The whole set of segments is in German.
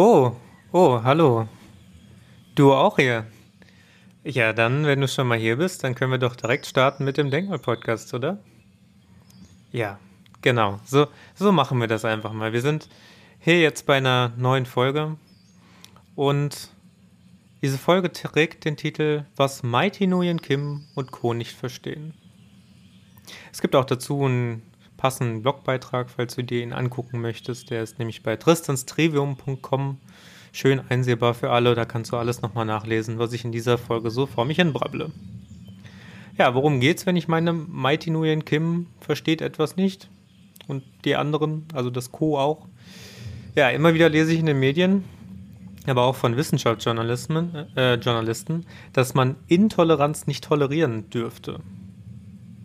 Oh, oh, hallo. Du auch hier. Ja, dann, wenn du schon mal hier bist, dann können wir doch direkt starten mit dem Denkmal-Podcast, oder? Ja, genau. So, so machen wir das einfach mal. Wir sind hier jetzt bei einer neuen Folge und diese Folge trägt den Titel Was Mighty Nguyen Kim und Co. nicht verstehen. Es gibt auch dazu einen passenden Blogbeitrag, falls du dir ihn angucken möchtest. Der ist nämlich bei tristanstrivium.com schön einsehbar für alle. Da kannst du alles nochmal nachlesen, was ich in dieser Folge so vor mich hin brabble. Ja, worum geht's, wenn ich meine Mighty Nguyen Kim versteht etwas nicht? Und die anderen, also das Co. auch. Ja, immer wieder lese ich in den Medien, aber auch von Wissenschaftsjournalisten, äh, Journalisten, dass man Intoleranz nicht tolerieren dürfte.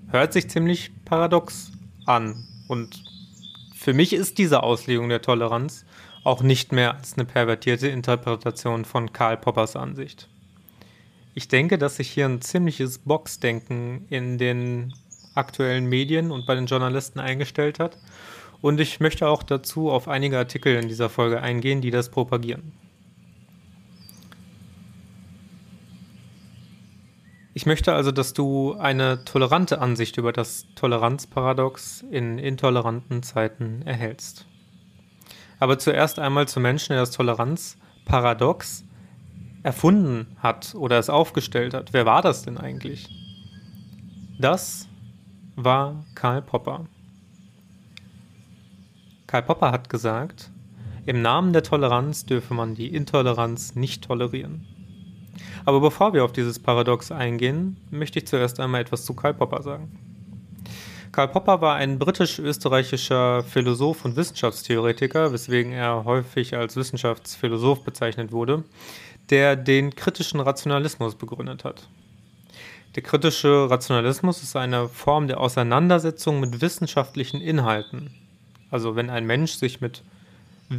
Hört sich ziemlich paradox an. Und für mich ist diese Auslegung der Toleranz auch nicht mehr als eine pervertierte Interpretation von Karl Poppers Ansicht. Ich denke, dass sich hier ein ziemliches Boxdenken in den aktuellen Medien und bei den Journalisten eingestellt hat. Und ich möchte auch dazu auf einige Artikel in dieser Folge eingehen, die das propagieren. Ich möchte also, dass du eine tolerante Ansicht über das Toleranzparadox in intoleranten Zeiten erhältst. Aber zuerst einmal zum Menschen, der das Toleranzparadox erfunden hat oder es aufgestellt hat. Wer war das denn eigentlich? Das war Karl Popper. Karl Popper hat gesagt, im Namen der Toleranz dürfe man die Intoleranz nicht tolerieren. Aber bevor wir auf dieses Paradox eingehen, möchte ich zuerst einmal etwas zu Karl Popper sagen. Karl Popper war ein britisch-österreichischer Philosoph und Wissenschaftstheoretiker, weswegen er häufig als Wissenschaftsphilosoph bezeichnet wurde, der den kritischen Rationalismus begründet hat. Der kritische Rationalismus ist eine Form der Auseinandersetzung mit wissenschaftlichen Inhalten. Also wenn ein Mensch sich mit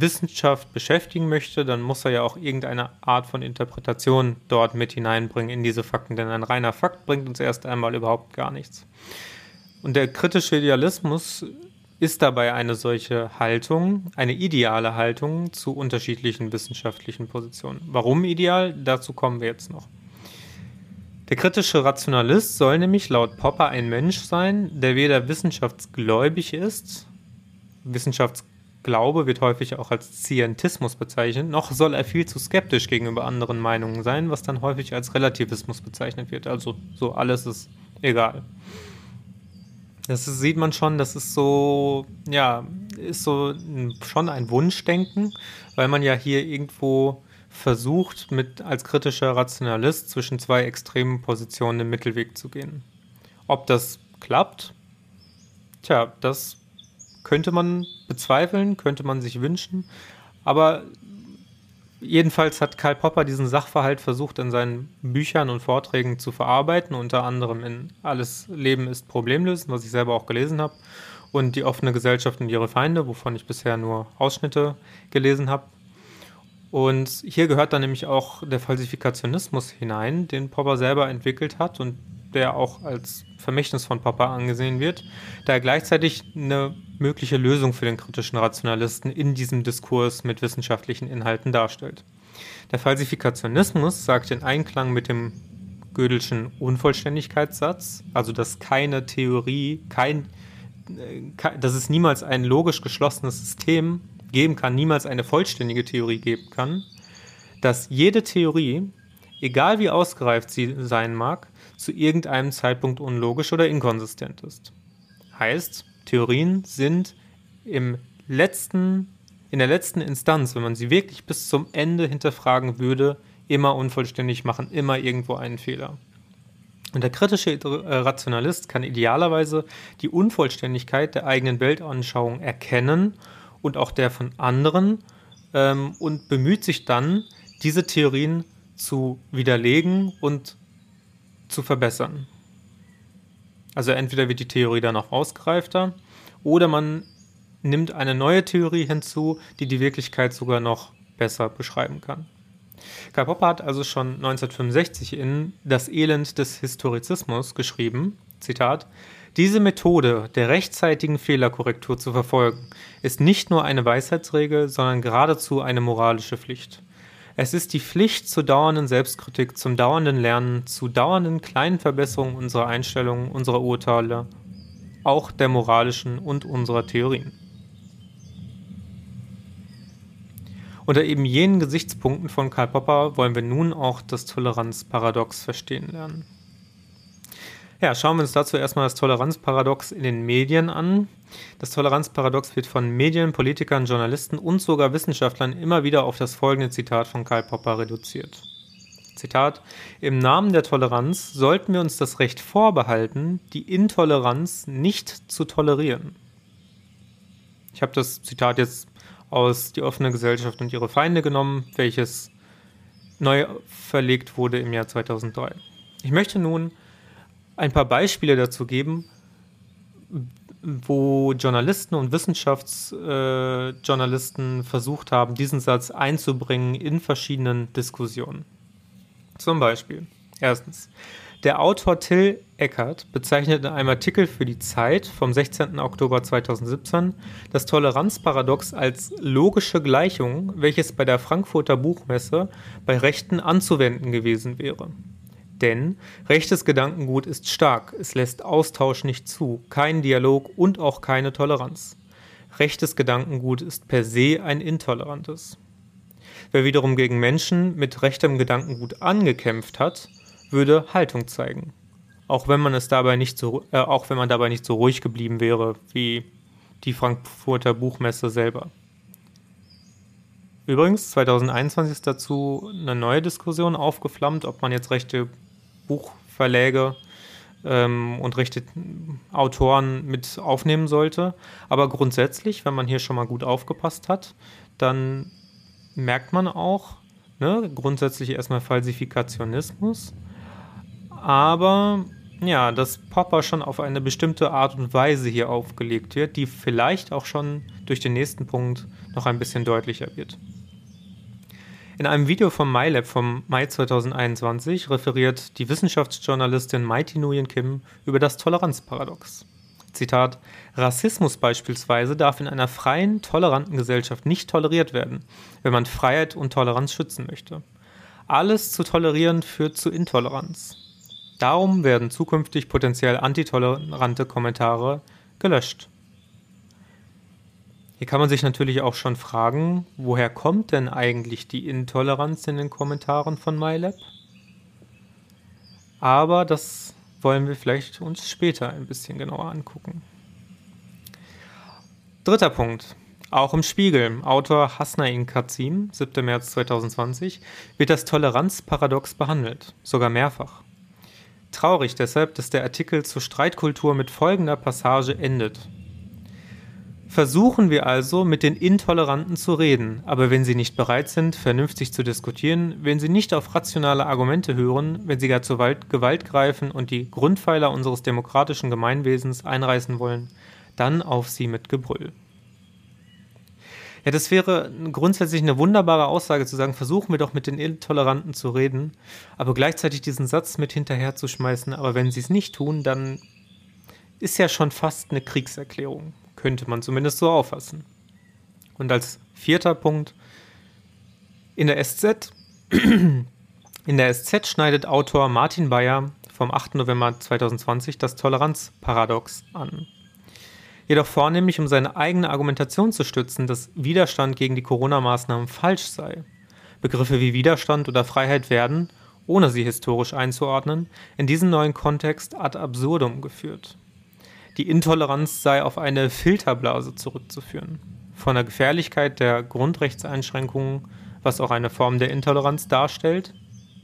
Wissenschaft beschäftigen möchte, dann muss er ja auch irgendeine Art von Interpretation dort mit hineinbringen in diese Fakten, denn ein reiner Fakt bringt uns erst einmal überhaupt gar nichts. Und der kritische Idealismus ist dabei eine solche Haltung, eine ideale Haltung zu unterschiedlichen wissenschaftlichen Positionen. Warum ideal? Dazu kommen wir jetzt noch. Der kritische Rationalist soll nämlich laut Popper ein Mensch sein, der weder wissenschaftsgläubig ist, Wissenschaftsglaube wird häufig auch als Scientismus bezeichnet, noch soll er viel zu skeptisch gegenüber anderen Meinungen sein, was dann häufig als Relativismus bezeichnet wird. Also so alles ist egal. Das ist, sieht man schon, das ist so, ja, ist so ein, schon ein Wunschdenken, weil man ja hier irgendwo versucht, mit als kritischer Rationalist zwischen zwei extremen Positionen im Mittelweg zu gehen. Ob das klappt, tja, das könnte man bezweifeln, könnte man sich wünschen, aber Jedenfalls hat Karl Popper diesen Sachverhalt versucht in seinen Büchern und Vorträgen zu verarbeiten, unter anderem in Alles Leben ist problemlösend, was ich selber auch gelesen habe, und Die offene Gesellschaft und ihre Feinde, wovon ich bisher nur Ausschnitte gelesen habe. Und hier gehört dann nämlich auch der Falsifikationismus hinein, den Popper selber entwickelt hat und der auch als Vermächtnis von Popper angesehen wird, da er gleichzeitig eine mögliche Lösung für den kritischen Rationalisten in diesem Diskurs mit wissenschaftlichen Inhalten darstellt. Der Falsifikationismus sagt in Einklang mit dem Gödelschen Unvollständigkeitssatz, also dass keine Theorie, kein, äh, dass es niemals ein logisch geschlossenes System geben kann, niemals eine vollständige Theorie geben kann, dass jede Theorie, egal wie ausgereift sie sein mag, zu irgendeinem Zeitpunkt unlogisch oder inkonsistent ist. Heißt, Theorien sind im letzten, in der letzten Instanz, wenn man sie wirklich bis zum Ende hinterfragen würde, immer unvollständig machen, immer irgendwo einen Fehler. Und der kritische äh, Rationalist kann idealerweise die Unvollständigkeit der eigenen Weltanschauung erkennen und auch der von anderen ähm, und bemüht sich dann, diese Theorien zu widerlegen und zu verbessern. Also entweder wird die Theorie dann noch ausgereifter oder man nimmt eine neue Theorie hinzu, die die Wirklichkeit sogar noch besser beschreiben kann. Karl Popper hat also schon 1965 in Das Elend des Historizismus geschrieben, Zitat, diese Methode der rechtzeitigen Fehlerkorrektur zu verfolgen, ist nicht nur eine Weisheitsregel, sondern geradezu eine moralische Pflicht. Es ist die Pflicht zur dauernden Selbstkritik, zum dauernden Lernen, zu dauernden kleinen Verbesserungen unserer Einstellungen, unserer Urteile, auch der moralischen und unserer Theorien. Unter eben jenen Gesichtspunkten von Karl Popper wollen wir nun auch das Toleranzparadox verstehen lernen. Ja, schauen wir uns dazu erstmal das Toleranzparadox in den Medien an. Das Toleranzparadox wird von Medien, Politikern, Journalisten und sogar Wissenschaftlern immer wieder auf das folgende Zitat von Karl Popper reduziert. Zitat, im Namen der Toleranz sollten wir uns das Recht vorbehalten, die Intoleranz nicht zu tolerieren. Ich habe das Zitat jetzt aus Die offene Gesellschaft und ihre Feinde genommen, welches neu verlegt wurde im Jahr 2003. Ich möchte nun ein paar Beispiele dazu geben, wo Journalisten und Wissenschaftsjournalisten äh, versucht haben, diesen Satz einzubringen in verschiedenen Diskussionen. Zum Beispiel, erstens, der Autor Till Eckert bezeichnet in einem Artikel für die Zeit vom 16. Oktober 2017 das Toleranzparadox als logische Gleichung, welches bei der Frankfurter Buchmesse bei Rechten anzuwenden gewesen wäre. Denn rechtes Gedankengut ist stark, es lässt Austausch nicht zu, keinen Dialog und auch keine Toleranz. Rechtes Gedankengut ist per se ein intolerantes. Wer wiederum gegen Menschen mit rechtem Gedankengut angekämpft hat, würde Haltung zeigen. Auch wenn man es dabei nicht so, äh, auch wenn man dabei nicht so ruhig geblieben wäre wie die Frankfurter Buchmesse selber. Übrigens, 2021 ist dazu eine neue Diskussion aufgeflammt, ob man jetzt rechte Buchverläge ähm, und rechte Autoren mit aufnehmen sollte. Aber grundsätzlich, wenn man hier schon mal gut aufgepasst hat, dann merkt man auch, ne, grundsätzlich erstmal Falsifikationismus, aber ja, dass Popper schon auf eine bestimmte Art und Weise hier aufgelegt wird, die vielleicht auch schon durch den nächsten Punkt noch ein bisschen deutlicher wird. In einem Video vom MyLab vom Mai 2021 referiert die Wissenschaftsjournalistin Mighty Nguyen Kim über das Toleranzparadox. Zitat: Rassismus beispielsweise darf in einer freien, toleranten Gesellschaft nicht toleriert werden, wenn man Freiheit und Toleranz schützen möchte. Alles zu tolerieren führt zu Intoleranz. Darum werden zukünftig potenziell antitolerante Kommentare gelöscht. Hier kann man sich natürlich auch schon fragen, woher kommt denn eigentlich die Intoleranz in den Kommentaren von MyLab? Aber das wollen wir vielleicht uns später ein bisschen genauer angucken. Dritter Punkt. Auch im Spiegel, Autor Hasnain Kazim, 7. März 2020, wird das Toleranzparadox behandelt, sogar mehrfach. Traurig deshalb, dass der Artikel zur Streitkultur mit folgender Passage endet. Versuchen wir also, mit den Intoleranten zu reden, aber wenn sie nicht bereit sind, vernünftig zu diskutieren, wenn sie nicht auf rationale Argumente hören, wenn sie gar zur Gewalt greifen und die Grundpfeiler unseres demokratischen Gemeinwesens einreißen wollen, dann auf sie mit Gebrüll. Ja, das wäre grundsätzlich eine wunderbare Aussage zu sagen, versuchen wir doch mit den Intoleranten zu reden, aber gleichzeitig diesen Satz mit hinterherzuschmeißen, aber wenn sie es nicht tun, dann ist ja schon fast eine Kriegserklärung. Könnte man zumindest so auffassen. Und als vierter Punkt, in der SZ, in der SZ schneidet Autor Martin Bayer vom 8. November 2020 das Toleranzparadox an. Jedoch vornehmlich, um seine eigene Argumentation zu stützen, dass Widerstand gegen die Corona-Maßnahmen falsch sei. Begriffe wie Widerstand oder Freiheit werden, ohne sie historisch einzuordnen, in diesem neuen Kontext ad absurdum geführt die Intoleranz sei auf eine Filterblase zurückzuführen. Von der Gefährlichkeit der Grundrechtseinschränkungen, was auch eine Form der Intoleranz darstellt,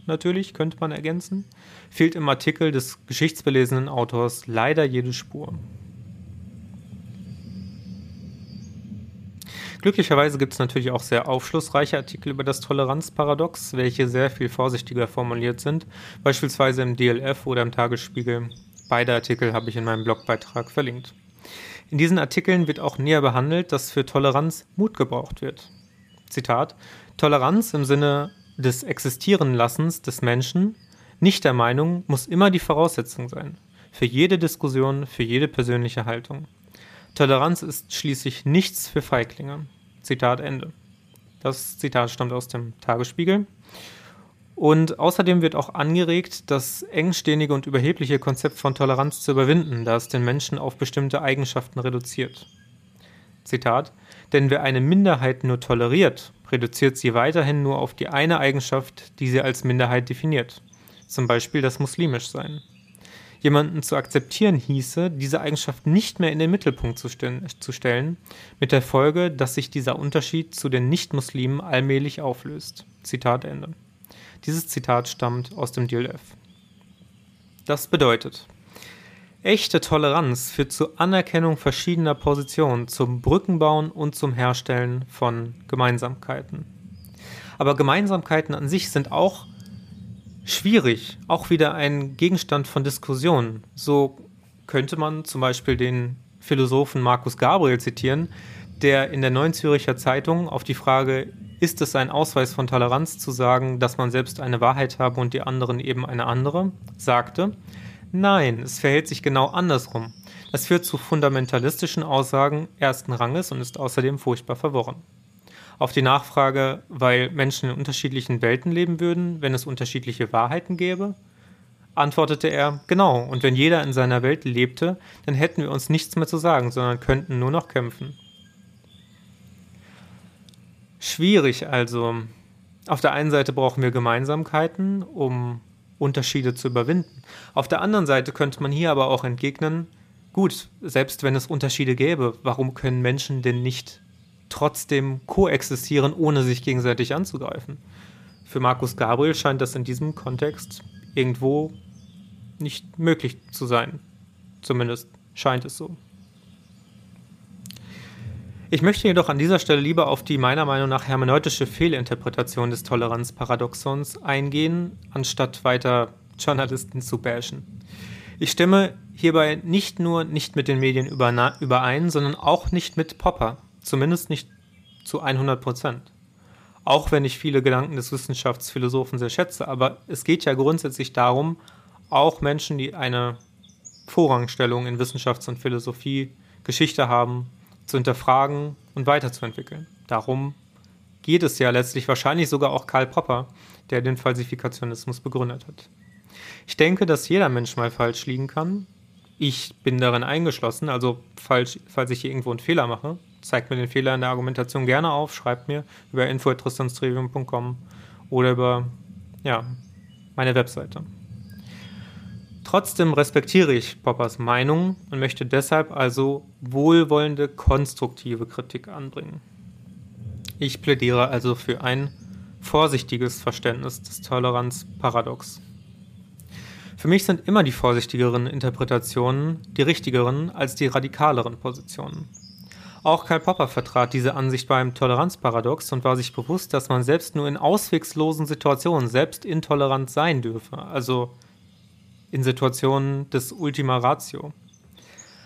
natürlich könnte man ergänzen, fehlt im Artikel des geschichtsbelesenen Autors leider jede Spur. Glücklicherweise gibt es natürlich auch sehr aufschlussreiche Artikel über das Toleranzparadox, welche sehr viel vorsichtiger formuliert sind, beispielsweise im DLF oder im Tagesspiegel Beide Artikel habe ich in meinem Blogbeitrag verlinkt. In diesen Artikeln wird auch näher behandelt, dass für Toleranz Mut gebraucht wird. Zitat: Toleranz im Sinne des Existierenlassens des Menschen, nicht der Meinung, muss immer die Voraussetzung sein. für jede Diskussion, für jede persönliche Haltung. Toleranz ist schließlich nichts für Feiglinge. Zitat Ende. Das Zitat stammt aus dem Tagesspiegel. Und außerdem wird auch angeregt, das engständige und überhebliche Konzept von Toleranz zu überwinden, da es den Menschen auf bestimmte Eigenschaften reduziert. Zitat: Denn wer eine Minderheit nur toleriert, reduziert sie weiterhin nur auf die eine Eigenschaft, die sie als Minderheit definiert, zum Beispiel das Muslimischsein. Jemanden zu akzeptieren hieße, diese Eigenschaft nicht mehr in den Mittelpunkt zu, st zu stellen, mit der Folge, dass sich dieser Unterschied zu den Nichtmuslimen allmählich auflöst. Zitat Ende. Dieses Zitat stammt aus dem DLF. Das bedeutet, echte Toleranz führt zur Anerkennung verschiedener Positionen, zum Brückenbauen und zum Herstellen von Gemeinsamkeiten. Aber Gemeinsamkeiten an sich sind auch schwierig, auch wieder ein Gegenstand von Diskussionen. So könnte man zum Beispiel den Philosophen Markus Gabriel zitieren, der in der Neuen Züricher Zeitung auf die Frage, ist es ein Ausweis von Toleranz zu sagen, dass man selbst eine Wahrheit habe und die anderen eben eine andere, sagte, nein, es verhält sich genau andersrum. Das führt zu fundamentalistischen Aussagen ersten Ranges und ist außerdem furchtbar verworren auf die Nachfrage, weil Menschen in unterschiedlichen Welten leben würden, wenn es unterschiedliche Wahrheiten gäbe, antwortete er, genau, und wenn jeder in seiner Welt lebte, dann hätten wir uns nichts mehr zu sagen, sondern könnten nur noch kämpfen. Schwierig also. Auf der einen Seite brauchen wir Gemeinsamkeiten, um Unterschiede zu überwinden. Auf der anderen Seite könnte man hier aber auch entgegnen, gut, selbst wenn es Unterschiede gäbe, warum können Menschen denn nicht trotzdem koexistieren, ohne sich gegenseitig anzugreifen. Für Markus Gabriel scheint das in diesem Kontext irgendwo nicht möglich zu sein. Zumindest scheint es so. Ich möchte jedoch an dieser Stelle lieber auf die meiner Meinung nach hermeneutische Fehlinterpretation des Toleranzparadoxons eingehen, anstatt weiter Journalisten zu bashen. Ich stimme hierbei nicht nur nicht mit den Medien überein, sondern auch nicht mit Popper. Zumindest nicht zu 100 Prozent. Auch wenn ich viele Gedanken des Wissenschaftsphilosophen sehr schätze, aber es geht ja grundsätzlich darum, auch Menschen, die eine Vorrangstellung in Wissenschafts- und Philosophie, Geschichte haben, zu hinterfragen und weiterzuentwickeln. Darum geht es ja letztlich wahrscheinlich sogar auch Karl Popper, der den Falsifikationismus begründet hat. Ich denke, dass jeder Mensch mal falsch liegen kann. Ich bin darin eingeschlossen, also falsch, falls ich hier irgendwo einen Fehler mache, zeigt mir den Fehler in der Argumentation gerne auf, schreibt mir über info.tristanstrivium.com oder über ja, meine Webseite. Trotzdem respektiere ich Poppers Meinung und möchte deshalb also wohlwollende, konstruktive Kritik anbringen. Ich plädiere also für ein vorsichtiges Verständnis des Toleranzparadox. Für mich sind immer die vorsichtigeren Interpretationen die richtigeren als die radikaleren Positionen. Auch Karl Popper vertrat diese Ansicht beim Toleranzparadox und war sich bewusst, dass man selbst nur in auswegslosen Situationen selbst intolerant sein dürfe, also in Situationen des Ultima Ratio.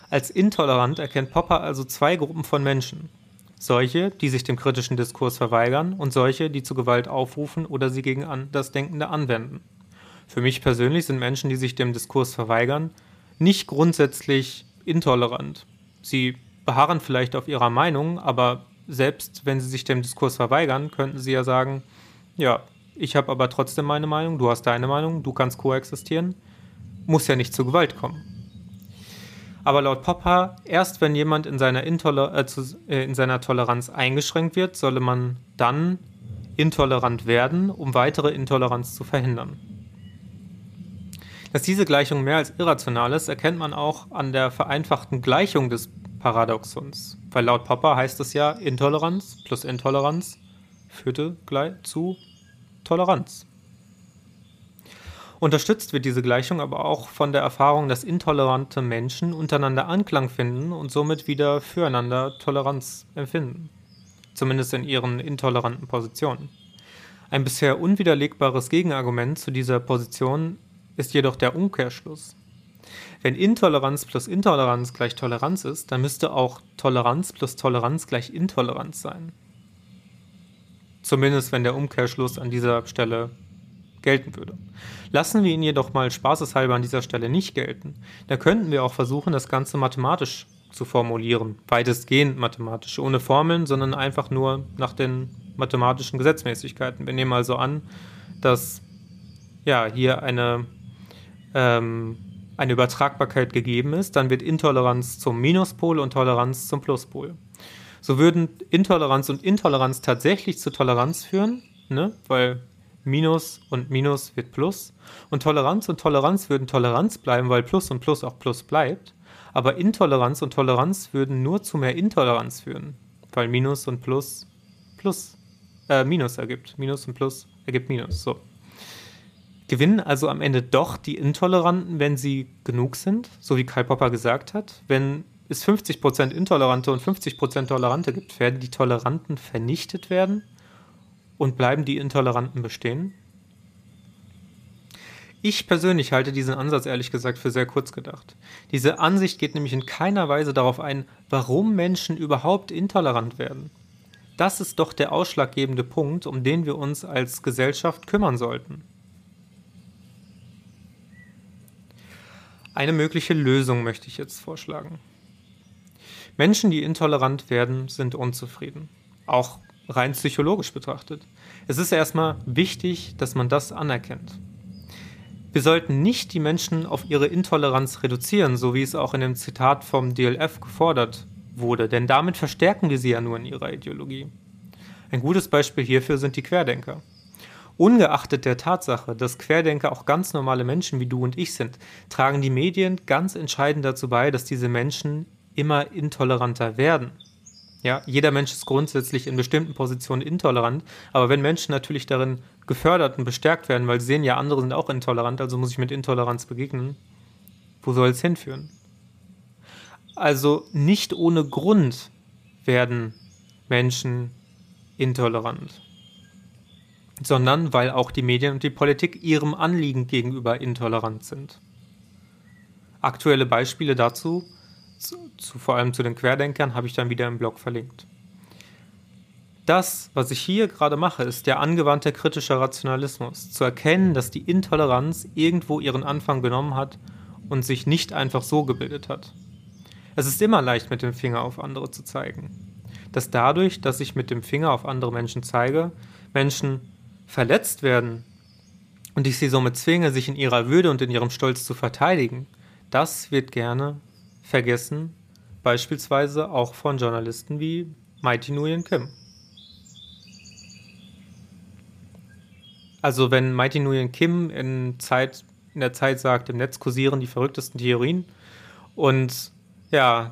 Als intolerant erkennt Popper also zwei Gruppen von Menschen. Solche, die sich dem kritischen Diskurs verweigern und solche, die zu Gewalt aufrufen oder sie gegen das Denkende anwenden. Für mich persönlich sind Menschen, die sich dem Diskurs verweigern, nicht grundsätzlich intolerant. Sie beharren vielleicht auf ihrer Meinung, aber selbst wenn sie sich dem Diskurs verweigern, könnten sie ja sagen, ja, ich habe aber trotzdem meine Meinung, du hast deine Meinung, du kannst koexistieren, muss ja nicht zu Gewalt kommen. Aber laut Popper, erst wenn jemand in seiner, Intoler äh, zu, äh, in seiner Toleranz eingeschränkt wird, solle man dann intolerant werden, um weitere Intoleranz zu verhindern. Dass diese Gleichung mehr als irrational ist, erkennt man auch an der vereinfachten Gleichung des Paradoxons. Weil laut Popper heißt es ja, Intoleranz plus Intoleranz führte gleich zu Toleranz. Unterstützt wird diese Gleichung aber auch von der Erfahrung, dass intolerante Menschen untereinander Anklang finden und somit wieder füreinander Toleranz empfinden. Zumindest in ihren intoleranten Positionen. Ein bisher unwiderlegbares Gegenargument zu dieser Position ist jedoch der Umkehrschluss. Wenn Intoleranz plus Intoleranz gleich Toleranz ist, dann müsste auch Toleranz plus Toleranz gleich Intoleranz sein. Zumindest wenn der Umkehrschluss an dieser Stelle gelten würde. Lassen wir ihn jedoch mal spaßeshalber an dieser Stelle nicht gelten, da könnten wir auch versuchen, das Ganze mathematisch zu formulieren, weitestgehend mathematisch, ohne Formeln, sondern einfach nur nach den mathematischen Gesetzmäßigkeiten. Wir nehmen also an, dass ja, hier eine, ähm, eine Übertragbarkeit gegeben ist, dann wird Intoleranz zum Minuspol und Toleranz zum Pluspol. So würden Intoleranz und Intoleranz tatsächlich zu Toleranz führen, ne? weil Minus und Minus wird Plus. Und Toleranz und Toleranz würden Toleranz bleiben, weil Plus und Plus auch Plus bleibt. Aber Intoleranz und Toleranz würden nur zu mehr Intoleranz führen, weil Minus und Plus Plus äh, Minus ergibt. Minus und Plus ergibt Minus. So. Gewinnen also am Ende doch die Intoleranten, wenn sie genug sind, so wie Karl Popper gesagt hat. Wenn es 50% Intolerante und 50% Tolerante gibt, werden die Toleranten vernichtet werden und bleiben die Intoleranten bestehen? Ich persönlich halte diesen Ansatz ehrlich gesagt für sehr kurz gedacht. Diese Ansicht geht nämlich in keiner Weise darauf ein, warum Menschen überhaupt intolerant werden. Das ist doch der ausschlaggebende Punkt, um den wir uns als Gesellschaft kümmern sollten. Eine mögliche Lösung möchte ich jetzt vorschlagen. Menschen, die intolerant werden, sind unzufrieden. Auch rein psychologisch betrachtet. Es ist erstmal wichtig, dass man das anerkennt. Wir sollten nicht die Menschen auf ihre Intoleranz reduzieren, so wie es auch in dem Zitat vom DLF gefordert wurde, denn damit verstärken wir sie ja nur in ihrer Ideologie. Ein gutes Beispiel hierfür sind die Querdenker. Ungeachtet der Tatsache, dass Querdenker auch ganz normale Menschen wie du und ich sind, tragen die Medien ganz entscheidend dazu bei, dass diese Menschen immer intoleranter werden. Ja, jeder Mensch ist grundsätzlich in bestimmten Positionen intolerant, aber wenn Menschen natürlich darin gefördert und bestärkt werden, weil sie sehen ja, andere sind auch intolerant, also muss ich mit Intoleranz begegnen, wo soll es hinführen? Also nicht ohne Grund werden Menschen intolerant, sondern weil auch die Medien und die Politik ihrem Anliegen gegenüber intolerant sind. Aktuelle Beispiele dazu zu, zu, vor allem zu den Querdenkern, habe ich dann wieder im Blog verlinkt. Das, was ich hier gerade mache, ist der angewandte kritische Rationalismus. Zu erkennen, dass die Intoleranz irgendwo ihren Anfang genommen hat und sich nicht einfach so gebildet hat. Es ist immer leicht, mit dem Finger auf andere zu zeigen. Dass dadurch, dass ich mit dem Finger auf andere Menschen zeige, Menschen verletzt werden und ich sie somit zwinge, sich in ihrer Würde und in ihrem Stolz zu verteidigen, das wird gerne vergessen, beispielsweise auch von Journalisten wie Mighty Nguyen Kim. Also wenn Mighty Nguyen Kim in, Zeit, in der Zeit sagt, im Netz kursieren die verrücktesten Theorien und ja,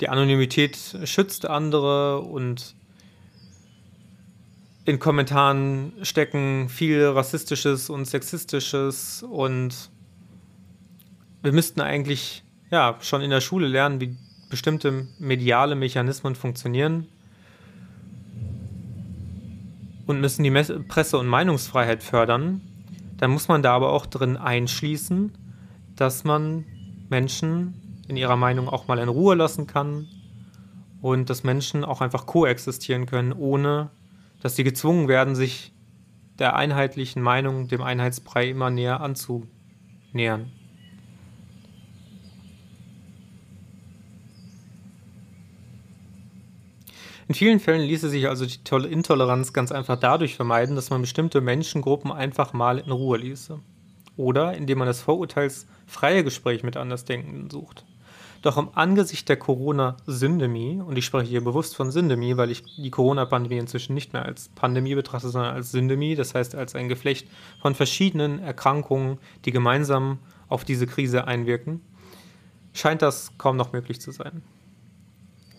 die Anonymität schützt andere und in Kommentaren stecken viel Rassistisches und Sexistisches und wir müssten eigentlich ja, schon in der Schule lernen, wie bestimmte mediale Mechanismen funktionieren. Und müssen die Presse- und Meinungsfreiheit fördern, dann muss man da aber auch drin einschließen, dass man Menschen in ihrer Meinung auch mal in Ruhe lassen kann. Und dass Menschen auch einfach koexistieren können, ohne dass sie gezwungen werden, sich der einheitlichen Meinung, dem Einheitsbrei immer näher anzunähern. In vielen Fällen ließe sich also die Intoleranz ganz einfach dadurch vermeiden, dass man bestimmte Menschengruppen einfach mal in Ruhe ließe. Oder indem man das vorurteilsfreie Gespräch mit Andersdenkenden sucht. Doch im Angesicht der Corona-Syndemie, und ich spreche hier bewusst von Syndemie, weil ich die Corona-Pandemie inzwischen nicht mehr als Pandemie betrachte, sondern als Syndemie, das heißt als ein Geflecht von verschiedenen Erkrankungen, die gemeinsam auf diese Krise einwirken, scheint das kaum noch möglich zu sein.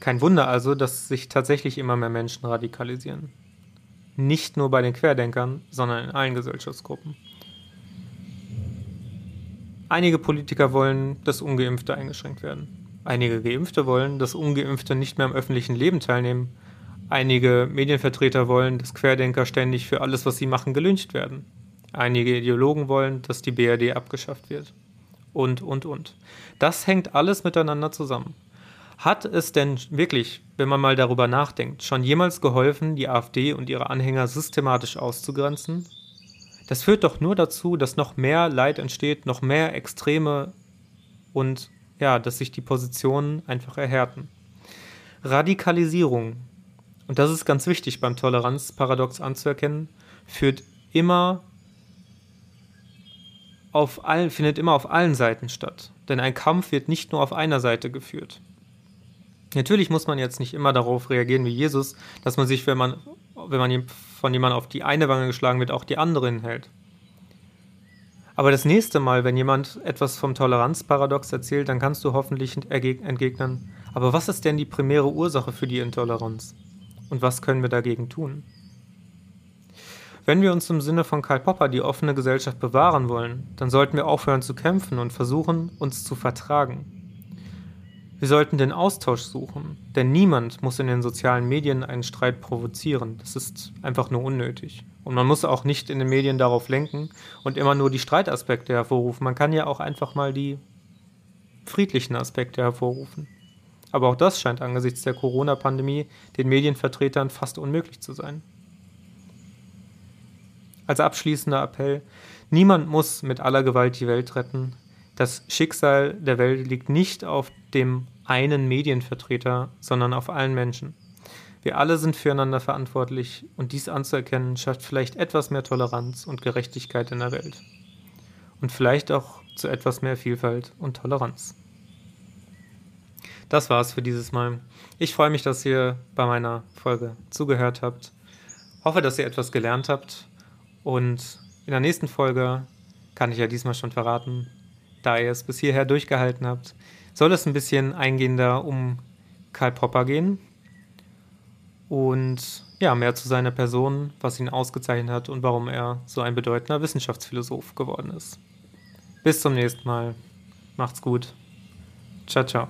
Kein Wunder also, dass sich tatsächlich immer mehr Menschen radikalisieren. Nicht nur bei den Querdenkern, sondern in allen Gesellschaftsgruppen. Einige Politiker wollen, dass ungeimpfte eingeschränkt werden. Einige Geimpfte wollen, dass ungeimpfte nicht mehr am öffentlichen Leben teilnehmen. Einige Medienvertreter wollen, dass Querdenker ständig für alles, was sie machen, gelyncht werden. Einige Ideologen wollen, dass die BRD abgeschafft wird. Und, und, und. Das hängt alles miteinander zusammen. Hat es denn wirklich, wenn man mal darüber nachdenkt, schon jemals geholfen, die AfD und ihre Anhänger systematisch auszugrenzen? Das führt doch nur dazu, dass noch mehr Leid entsteht, noch mehr Extreme und ja, dass sich die Positionen einfach erhärten. Radikalisierung, und das ist ganz wichtig beim Toleranzparadox anzuerkennen, führt immer auf allen, findet immer auf allen Seiten statt. Denn ein Kampf wird nicht nur auf einer Seite geführt. Natürlich muss man jetzt nicht immer darauf reagieren wie Jesus, dass man sich, wenn man, wenn man von jemandem auf die eine Wange geschlagen wird, auch die andere hinhält. Aber das nächste Mal, wenn jemand etwas vom Toleranzparadox erzählt, dann kannst du hoffentlich entgegnen, aber was ist denn die primäre Ursache für die Intoleranz? Und was können wir dagegen tun? Wenn wir uns im Sinne von Karl Popper die offene Gesellschaft bewahren wollen, dann sollten wir aufhören zu kämpfen und versuchen, uns zu vertragen. Wir sollten den Austausch suchen, denn niemand muss in den sozialen Medien einen Streit provozieren. Das ist einfach nur unnötig. Und man muss auch nicht in den Medien darauf lenken und immer nur die Streitaspekte hervorrufen. Man kann ja auch einfach mal die friedlichen Aspekte hervorrufen. Aber auch das scheint angesichts der Corona-Pandemie den Medienvertretern fast unmöglich zu sein. Als abschließender Appell, niemand muss mit aller Gewalt die Welt retten. Das Schicksal der Welt liegt nicht auf dem einen Medienvertreter, sondern auf allen Menschen. Wir alle sind füreinander verantwortlich und dies anzuerkennen schafft vielleicht etwas mehr Toleranz und Gerechtigkeit in der Welt. Und vielleicht auch zu etwas mehr Vielfalt und Toleranz. Das war's für dieses Mal. Ich freue mich, dass ihr bei meiner Folge zugehört habt. Hoffe, dass ihr etwas gelernt habt und in der nächsten Folge kann ich ja diesmal schon verraten, da ihr es bis hierher durchgehalten habt, soll es ein bisschen eingehender um Karl Popper gehen und ja, mehr zu seiner Person, was ihn ausgezeichnet hat und warum er so ein bedeutender Wissenschaftsphilosoph geworden ist. Bis zum nächsten Mal. Macht's gut. Ciao, ciao.